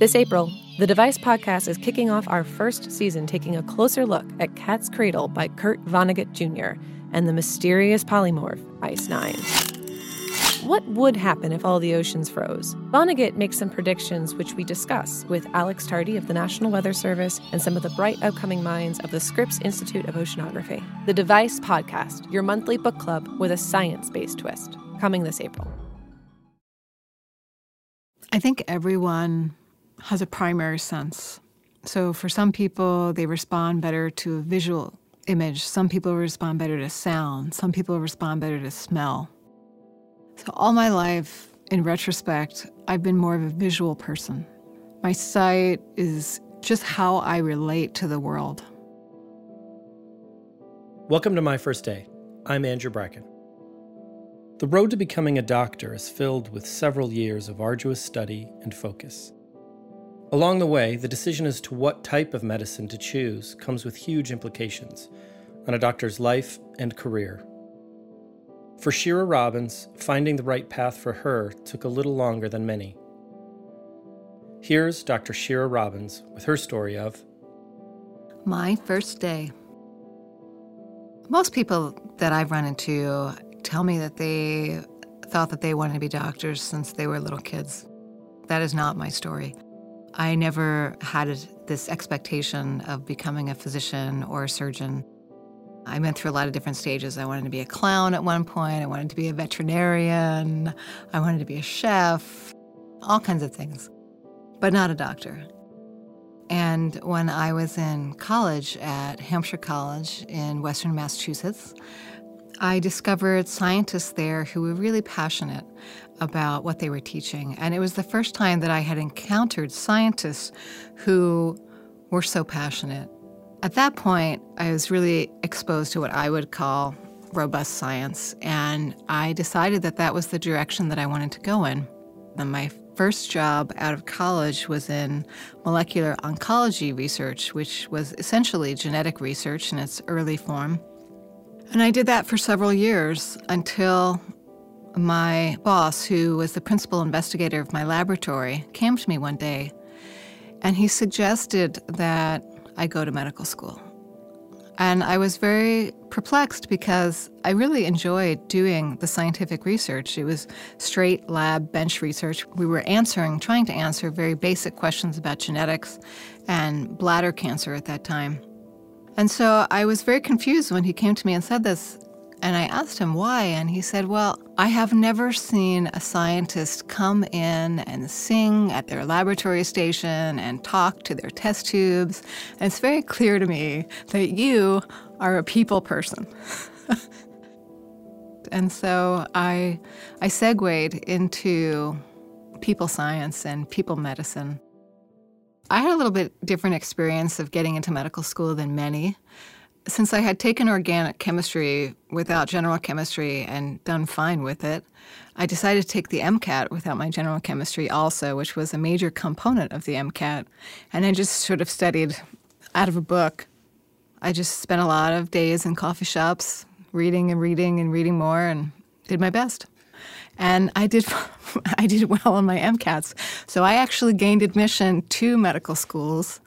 This April, the Device Podcast is kicking off our first season taking a closer look at Cat's Cradle by Kurt Vonnegut Jr. and the mysterious polymorph Ice Nine. What would happen if all the oceans froze? Vonnegut makes some predictions which we discuss with Alex Tardy of the National Weather Service and some of the bright upcoming minds of the Scripps Institute of Oceanography. The Device Podcast, your monthly book club with a science based twist, coming this April. I think everyone has a primary sense. So for some people, they respond better to a visual image. Some people respond better to sound. Some people respond better to smell. So all my life, in retrospect, I've been more of a visual person. My sight is just how I relate to the world. Welcome to My First Day. I'm Andrew Bracken. The road to becoming a doctor is filled with several years of arduous study and focus. Along the way, the decision as to what type of medicine to choose comes with huge implications on a doctor's life and career. For Shira Robbins, finding the right path for her took a little longer than many. Here's Dr. Shira Robbins with her story of My first day. Most people that I've run into tell me that they thought that they wanted to be doctors since they were little kids. That is not my story. I never had this expectation of becoming a physician or a surgeon. I went through a lot of different stages. I wanted to be a clown at one point, I wanted to be a veterinarian, I wanted to be a chef, all kinds of things, but not a doctor. And when I was in college at Hampshire College in Western Massachusetts, I discovered scientists there who were really passionate about what they were teaching. And it was the first time that I had encountered scientists who were so passionate. At that point, I was really exposed to what I would call robust science, and I decided that that was the direction that I wanted to go in. My first job out of college was in molecular oncology research, which was essentially genetic research in its early form. And I did that for several years until my boss, who was the principal investigator of my laboratory, came to me one day and he suggested that I go to medical school. And I was very perplexed because I really enjoyed doing the scientific research. It was straight lab bench research. We were answering, trying to answer very basic questions about genetics and bladder cancer at that time. And so I was very confused when he came to me and said this. And I asked him why, and he said, Well, I have never seen a scientist come in and sing at their laboratory station and talk to their test tubes. And it's very clear to me that you are a people person. and so I, I segued into people science and people medicine. I had a little bit different experience of getting into medical school than many. Since I had taken organic chemistry without general chemistry and done fine with it, I decided to take the MCAT without my general chemistry also, which was a major component of the MCAT. And I just sort of studied out of a book. I just spent a lot of days in coffee shops reading and reading and reading more and did my best and I did I did well on my MCATs. So I actually gained admission to medical schools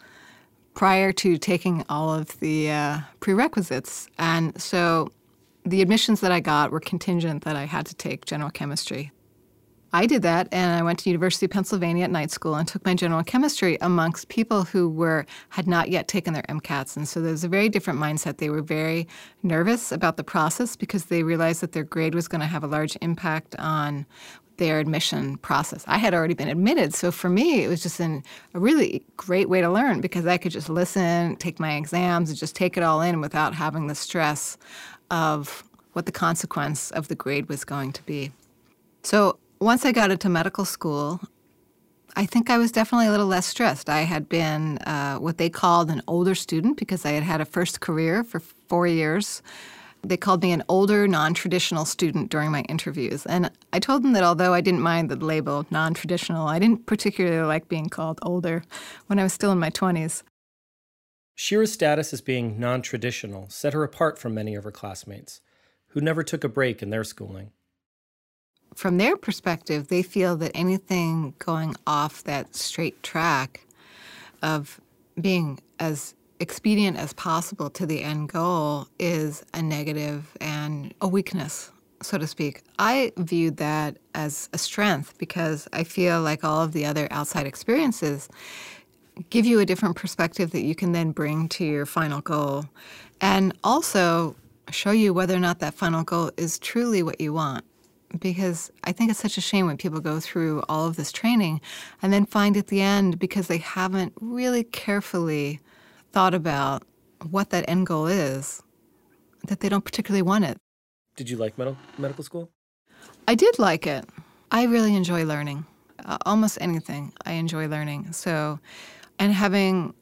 prior to taking all of the uh, prerequisites, and so the admissions that I got were contingent that I had to take general chemistry. I did that, and I went to University of Pennsylvania at night school and took my general chemistry amongst people who were had not yet taken their MCATs, and so there was a very different mindset. They were very nervous about the process because they realized that their grade was going to have a large impact on their admission process. I had already been admitted, so for me, it was just an, a really great way to learn because I could just listen, take my exams, and just take it all in without having the stress of what the consequence of the grade was going to be. So once I got into medical school, I think I was definitely a little less stressed. I had been uh, what they called an older student because I had had a first career for four years. They called me an older, non traditional student during my interviews. And I told them that although I didn't mind the label non traditional, I didn't particularly like being called older when I was still in my 20s. Shira's status as being non traditional set her apart from many of her classmates, who never took a break in their schooling. From their perspective, they feel that anything going off that straight track of being as expedient as possible to the end goal is a negative and a weakness, so to speak. I viewed that as a strength because I feel like all of the other outside experiences give you a different perspective that you can then bring to your final goal and also show you whether or not that final goal is truly what you want because I think it's such a shame when people go through all of this training and then find at the end because they haven't really carefully thought about what that end goal is that they don't particularly want it. Did you like medical medical school? I did like it. I really enjoy learning. Uh, almost anything I enjoy learning. So, and having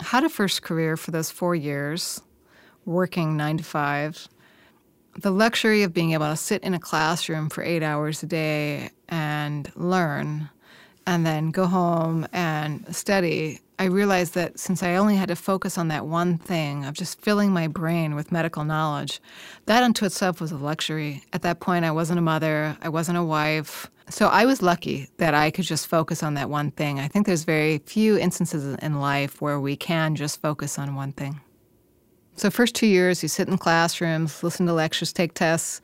had a first career for those four years, working nine to five, the luxury of being able to sit in a classroom for eight hours a day and learn and then go home and study, I realized that since I only had to focus on that one thing of just filling my brain with medical knowledge, that unto itself was a luxury. At that point, I wasn't a mother, I wasn't a wife. So I was lucky that I could just focus on that one thing. I think there's very few instances in life where we can just focus on one thing. So, first two years, you sit in classrooms, listen to lectures, take tests,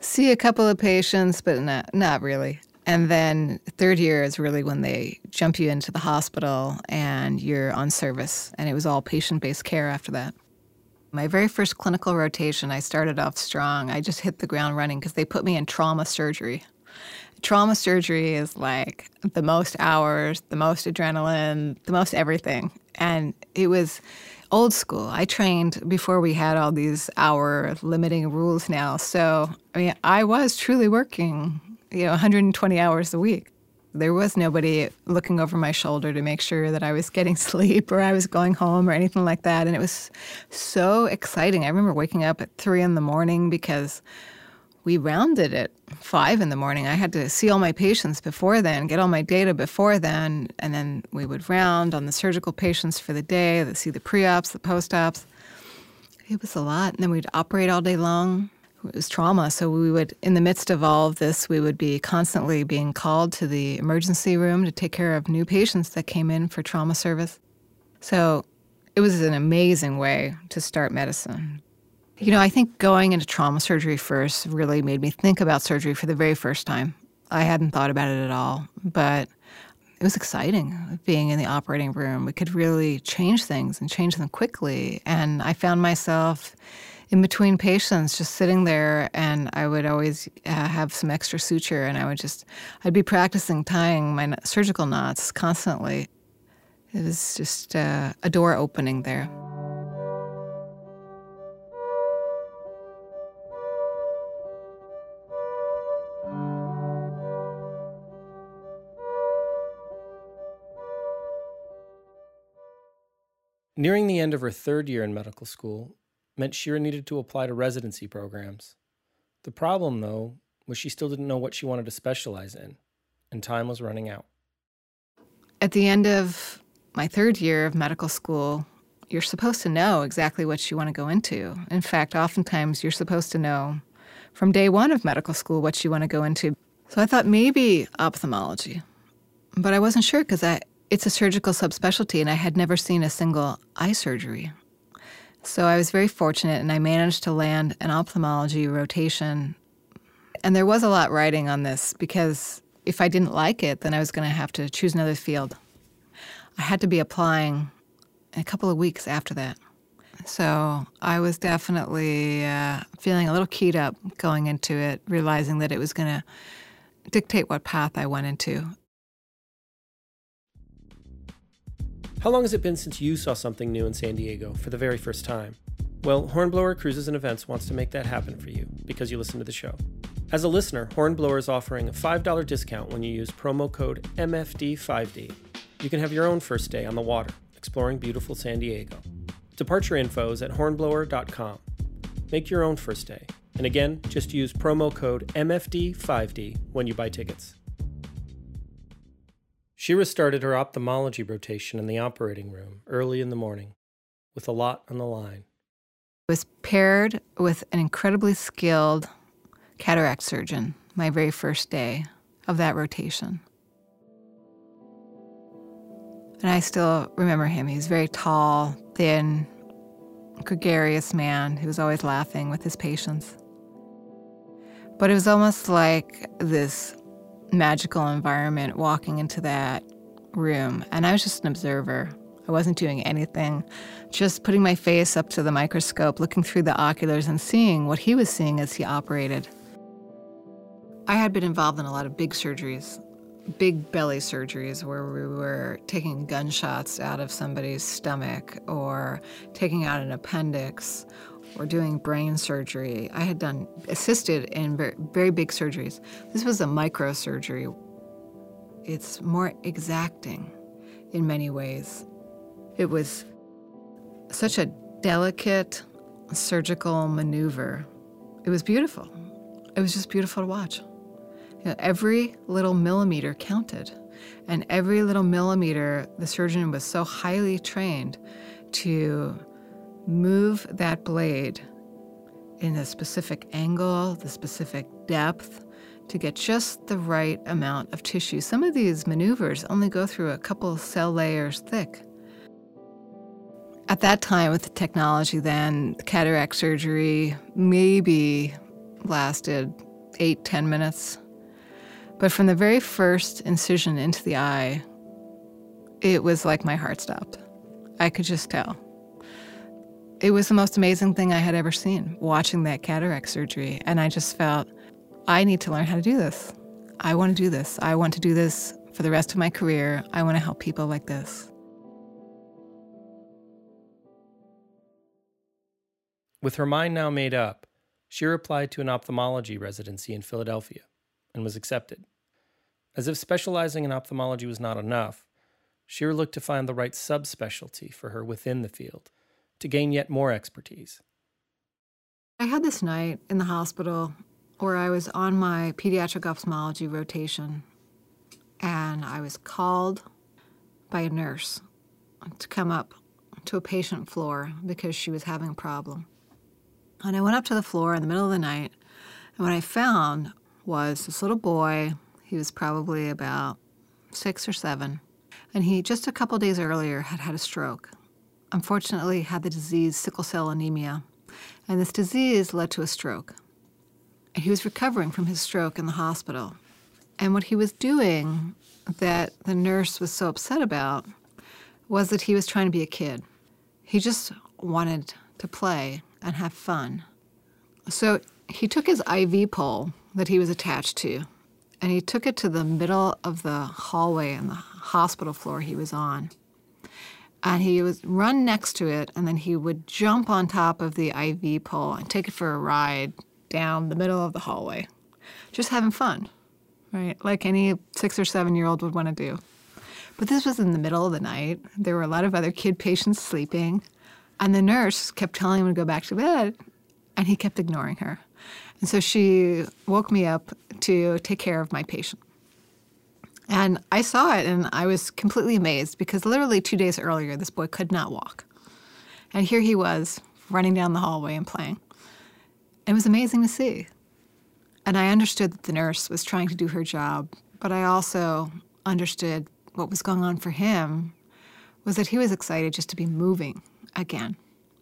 see a couple of patients, but not, not really. And then third year is really when they jump you into the hospital and you're on service. And it was all patient based care after that. My very first clinical rotation, I started off strong. I just hit the ground running because they put me in trauma surgery. Trauma surgery is like the most hours, the most adrenaline, the most everything. And it was old school. I trained before we had all these hour limiting rules now. So, I mean, I was truly working, you know, 120 hours a week. There was nobody looking over my shoulder to make sure that I was getting sleep or I was going home or anything like that. And it was so exciting. I remember waking up at three in the morning because we rounded at five in the morning. I had to see all my patients before then, get all my data before then, and then we would round on the surgical patients for the day, to see the pre-ops, the post-ops. It was a lot. And then we'd operate all day long. It was trauma. So we would, in the midst of all of this, we would be constantly being called to the emergency room to take care of new patients that came in for trauma service. So it was an amazing way to start medicine. You know, I think going into trauma surgery first really made me think about surgery for the very first time. I hadn't thought about it at all, but it was exciting being in the operating room. We could really change things and change them quickly. And I found myself in between patients just sitting there and i would always uh, have some extra suture and i would just i'd be practicing tying my surgical knots constantly it was just uh, a door opening there Nearing the end of her third year in medical school meant Shira needed to apply to residency programs. The problem, though, was she still didn't know what she wanted to specialize in, and time was running out. At the end of my third year of medical school, you're supposed to know exactly what you want to go into. In fact, oftentimes you're supposed to know from day one of medical school what you want to go into. So I thought maybe ophthalmology, but I wasn't sure because I, it's a surgical subspecialty, and I had never seen a single eye surgery. So I was very fortunate, and I managed to land an ophthalmology rotation. And there was a lot riding on this because if I didn't like it, then I was going to have to choose another field. I had to be applying a couple of weeks after that. So I was definitely uh, feeling a little keyed up going into it, realizing that it was going to dictate what path I went into. How long has it been since you saw something new in San Diego for the very first time? Well, Hornblower Cruises and Events wants to make that happen for you because you listen to the show. As a listener, Hornblower is offering a $5 discount when you use promo code MFD5D. You can have your own first day on the water, exploring beautiful San Diego. Departure info is at hornblower.com. Make your own first day. And again, just use promo code MFD5D when you buy tickets. Shira started her ophthalmology rotation in the operating room early in the morning, with a lot on the line. I was paired with an incredibly skilled cataract surgeon, my very first day of that rotation. And I still remember him. He's a very tall, thin, gregarious man who was always laughing with his patients. But it was almost like this magical environment walking into that room. And I was just an observer. I wasn't doing anything, just putting my face up to the microscope, looking through the oculars and seeing what he was seeing as he operated. I had been involved in a lot of big surgeries, big belly surgeries where we were taking gunshots out of somebody's stomach or taking out an appendix or doing brain surgery. I had done assisted in very, very big surgeries. This was a microsurgery. It's more exacting in many ways. It was such a delicate surgical maneuver. It was beautiful. It was just beautiful to watch. You know, every little millimeter counted. And every little millimeter, the surgeon was so highly trained to move that blade in a specific angle, the specific depth, to get just the right amount of tissue. Some of these maneuvers only go through a couple cell layers thick. At that time, with the technology, then cataract surgery maybe lasted eight, ten minutes. But from the very first incision into the eye, it was like my heart stopped. I could just tell. It was the most amazing thing I had ever seen watching that cataract surgery. And I just felt, I need to learn how to do this. I want to do this. I want to do this for the rest of my career. I want to help people like this. With her mind now made up, she applied to an ophthalmology residency in Philadelphia and was accepted. As if specializing in ophthalmology was not enough, Shira looked to find the right subspecialty for her within the field to gain yet more expertise. I had this night in the hospital where I was on my pediatric ophthalmology rotation, and I was called by a nurse to come up to a patient floor because she was having a problem. And I went up to the floor in the middle of the night, and what I found was this little boy. He was probably about six or seven, and he just a couple days earlier had had a stroke unfortunately had the disease sickle cell anemia, and this disease led to a stroke. And he was recovering from his stroke in the hospital. And what he was doing that the nurse was so upset about was that he was trying to be a kid. He just wanted to play and have fun. So he took his IV pole that he was attached to and he took it to the middle of the hallway in the hospital floor he was on and he would run next to it and then he would jump on top of the IV pole and take it for a ride down the middle of the hallway, just having fun, right? Like any six or seven year old would want to do. But this was in the middle of the night. There were a lot of other kid patients sleeping, and the nurse kept telling him to go back to bed, and he kept ignoring her. And so she woke me up to take care of my patient. And I saw it and I was completely amazed because literally two days earlier, this boy could not walk. And here he was running down the hallway and playing. It was amazing to see. And I understood that the nurse was trying to do her job, but I also understood what was going on for him was that he was excited just to be moving again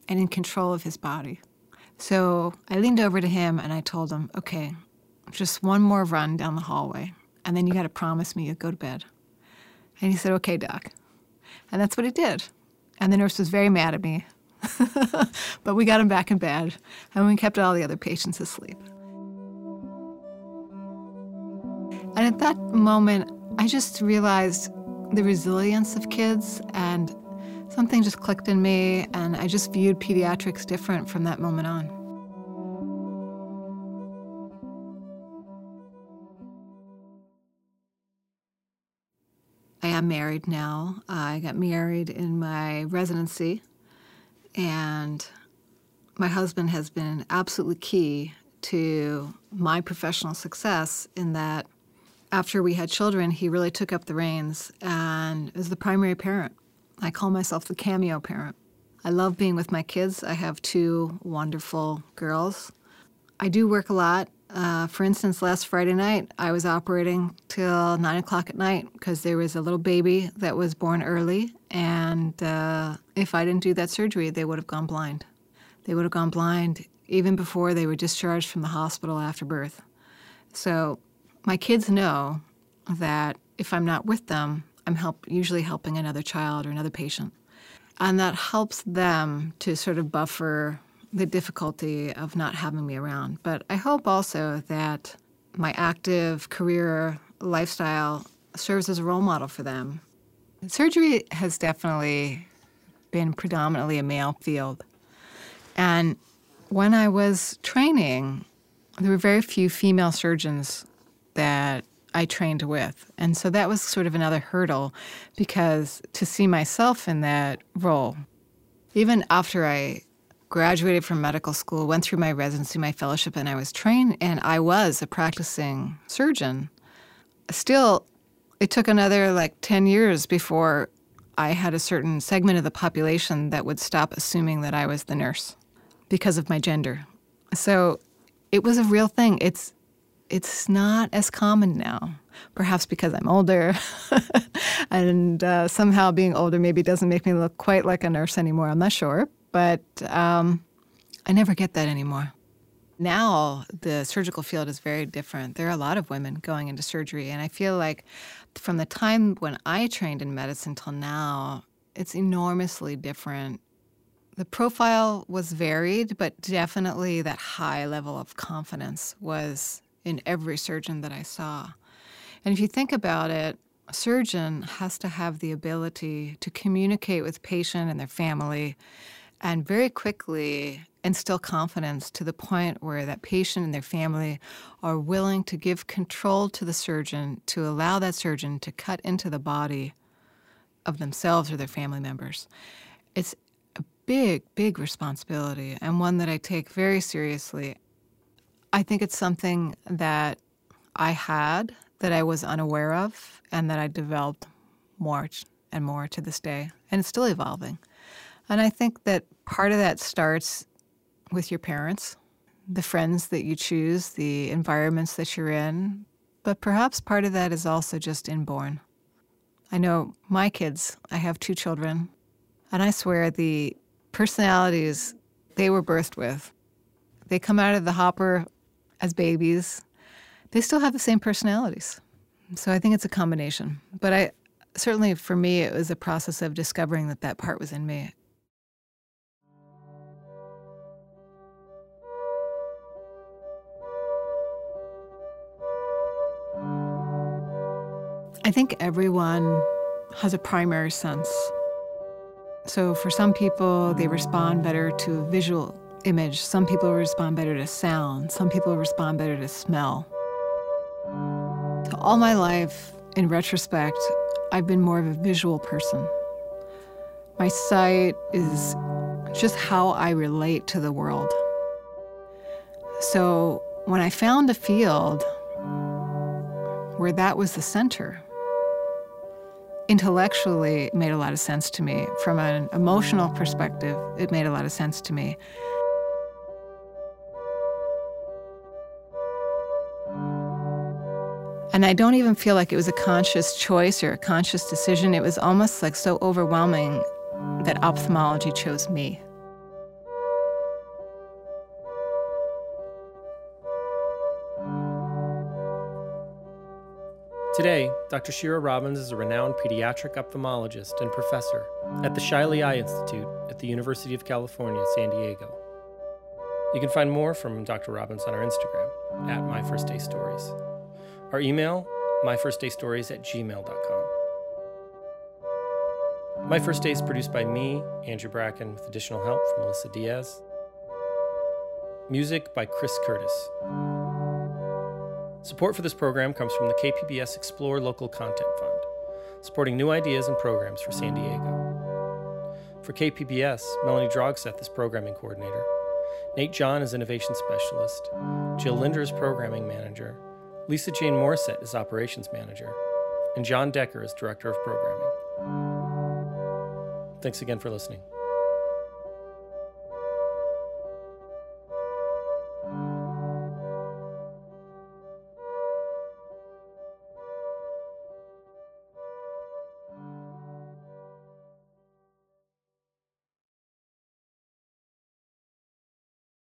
and in control of his body. So I leaned over to him and I told him, okay, just one more run down the hallway and then you got to promise me you'd go to bed. And he said, okay, doc. And that's what he did. And the nurse was very mad at me. but we got him back in bed, and we kept all the other patients asleep. And at that moment, I just realized the resilience of kids, and something just clicked in me, and I just viewed pediatrics different from that moment on. Am married now. I got married in my residency, and my husband has been absolutely key to my professional success in that after we had children, he really took up the reins and is the primary parent. I call myself the cameo parent. I love being with my kids. I have two wonderful girls. I do work a lot, Uh, for instance, last Friday night, I was operating till nine o'clock at night because there was a little baby that was born early. And uh, if I didn't do that surgery, they would have gone blind. They would have gone blind even before they were discharged from the hospital after birth. So my kids know that if I'm not with them, I'm help, usually helping another child or another patient. And that helps them to sort of buffer the difficulty of not having me around. But I hope also that my active career lifestyle serves as a role model for them. Surgery has definitely been predominantly a male field. And when I was training, there were very few female surgeons that I trained with. And so that was sort of another hurdle because to see myself in that role, even after I graduated from medical school, went through my residency, my fellowship, and I was trained, and I was a practicing surgeon. Still, it took another like 10 years before I had a certain segment of the population that would stop assuming that I was the nurse because of my gender. So it was a real thing. It's it's not as common now. Perhaps because I'm older, and uh, somehow being older maybe doesn't make me look quite like a nurse anymore. I'm not sure, but um, I never get that anymore. Now the surgical field is very different. There are a lot of women going into surgery, and I feel like from the time when I trained in medicine till now, it's enormously different. The profile was varied, but definitely that high level of confidence was in every surgeon that I saw. And if you think about it, a surgeon has to have the ability to communicate with patient and their family and very quickly instill confidence to the point where that patient and their family are willing to give control to the surgeon to allow that surgeon to cut into the body of themselves or their family members. It's a big, big responsibility and one that I take very seriously. I think it's something that I had that I was unaware of and that I developed more and more to this day. And it's still evolving. And I think that part of that starts with your parents, the friends that you choose, the environments that you're in. But perhaps part of that is also just inborn. I know my kids, I have two children, and I swear the personalities they were birthed with, they come out of the hopper as babies, they still have the same personalities. So I think it's a combination. But I certainly for me it was a process of discovering that that part was in me. I think everyone has a primary sense. So for some people, they respond better to a visual image. Some people respond better to sound. Some people respond better to smell. So all my life, in retrospect, I've been more of a visual person. My sight is just how I relate to the world. So when I found a field where that was the center, intellectually made a lot of sense to me. From an emotional perspective, it made a lot of sense to me. And I don't even feel like it was a conscious choice or a conscious decision. It was almost like so overwhelming that ophthalmology chose me. Today, Dr. Shira Robbins is a renowned pediatric ophthalmologist and professor at the Shiley Eye Institute at the University of California, San Diego. You can find more from Dr. Robbins on our Instagram at My First Day Stories. Our email, myfirstdaystories at gmail.com. My First Day is produced by me, Andrew Bracken, with additional help from Melissa Diaz. Music by Chris Curtis. Support for this program comes from the KPBS Explore Local Content Fund, supporting new ideas and programs for San Diego. For KPBS, Melanie Drogseth is programming coordinator. Nate John is innovation specialist. Jill Linder is programming manager. Lisa Jane Morissette is operations manager. And John Decker is director of programming. Thanks again for listening.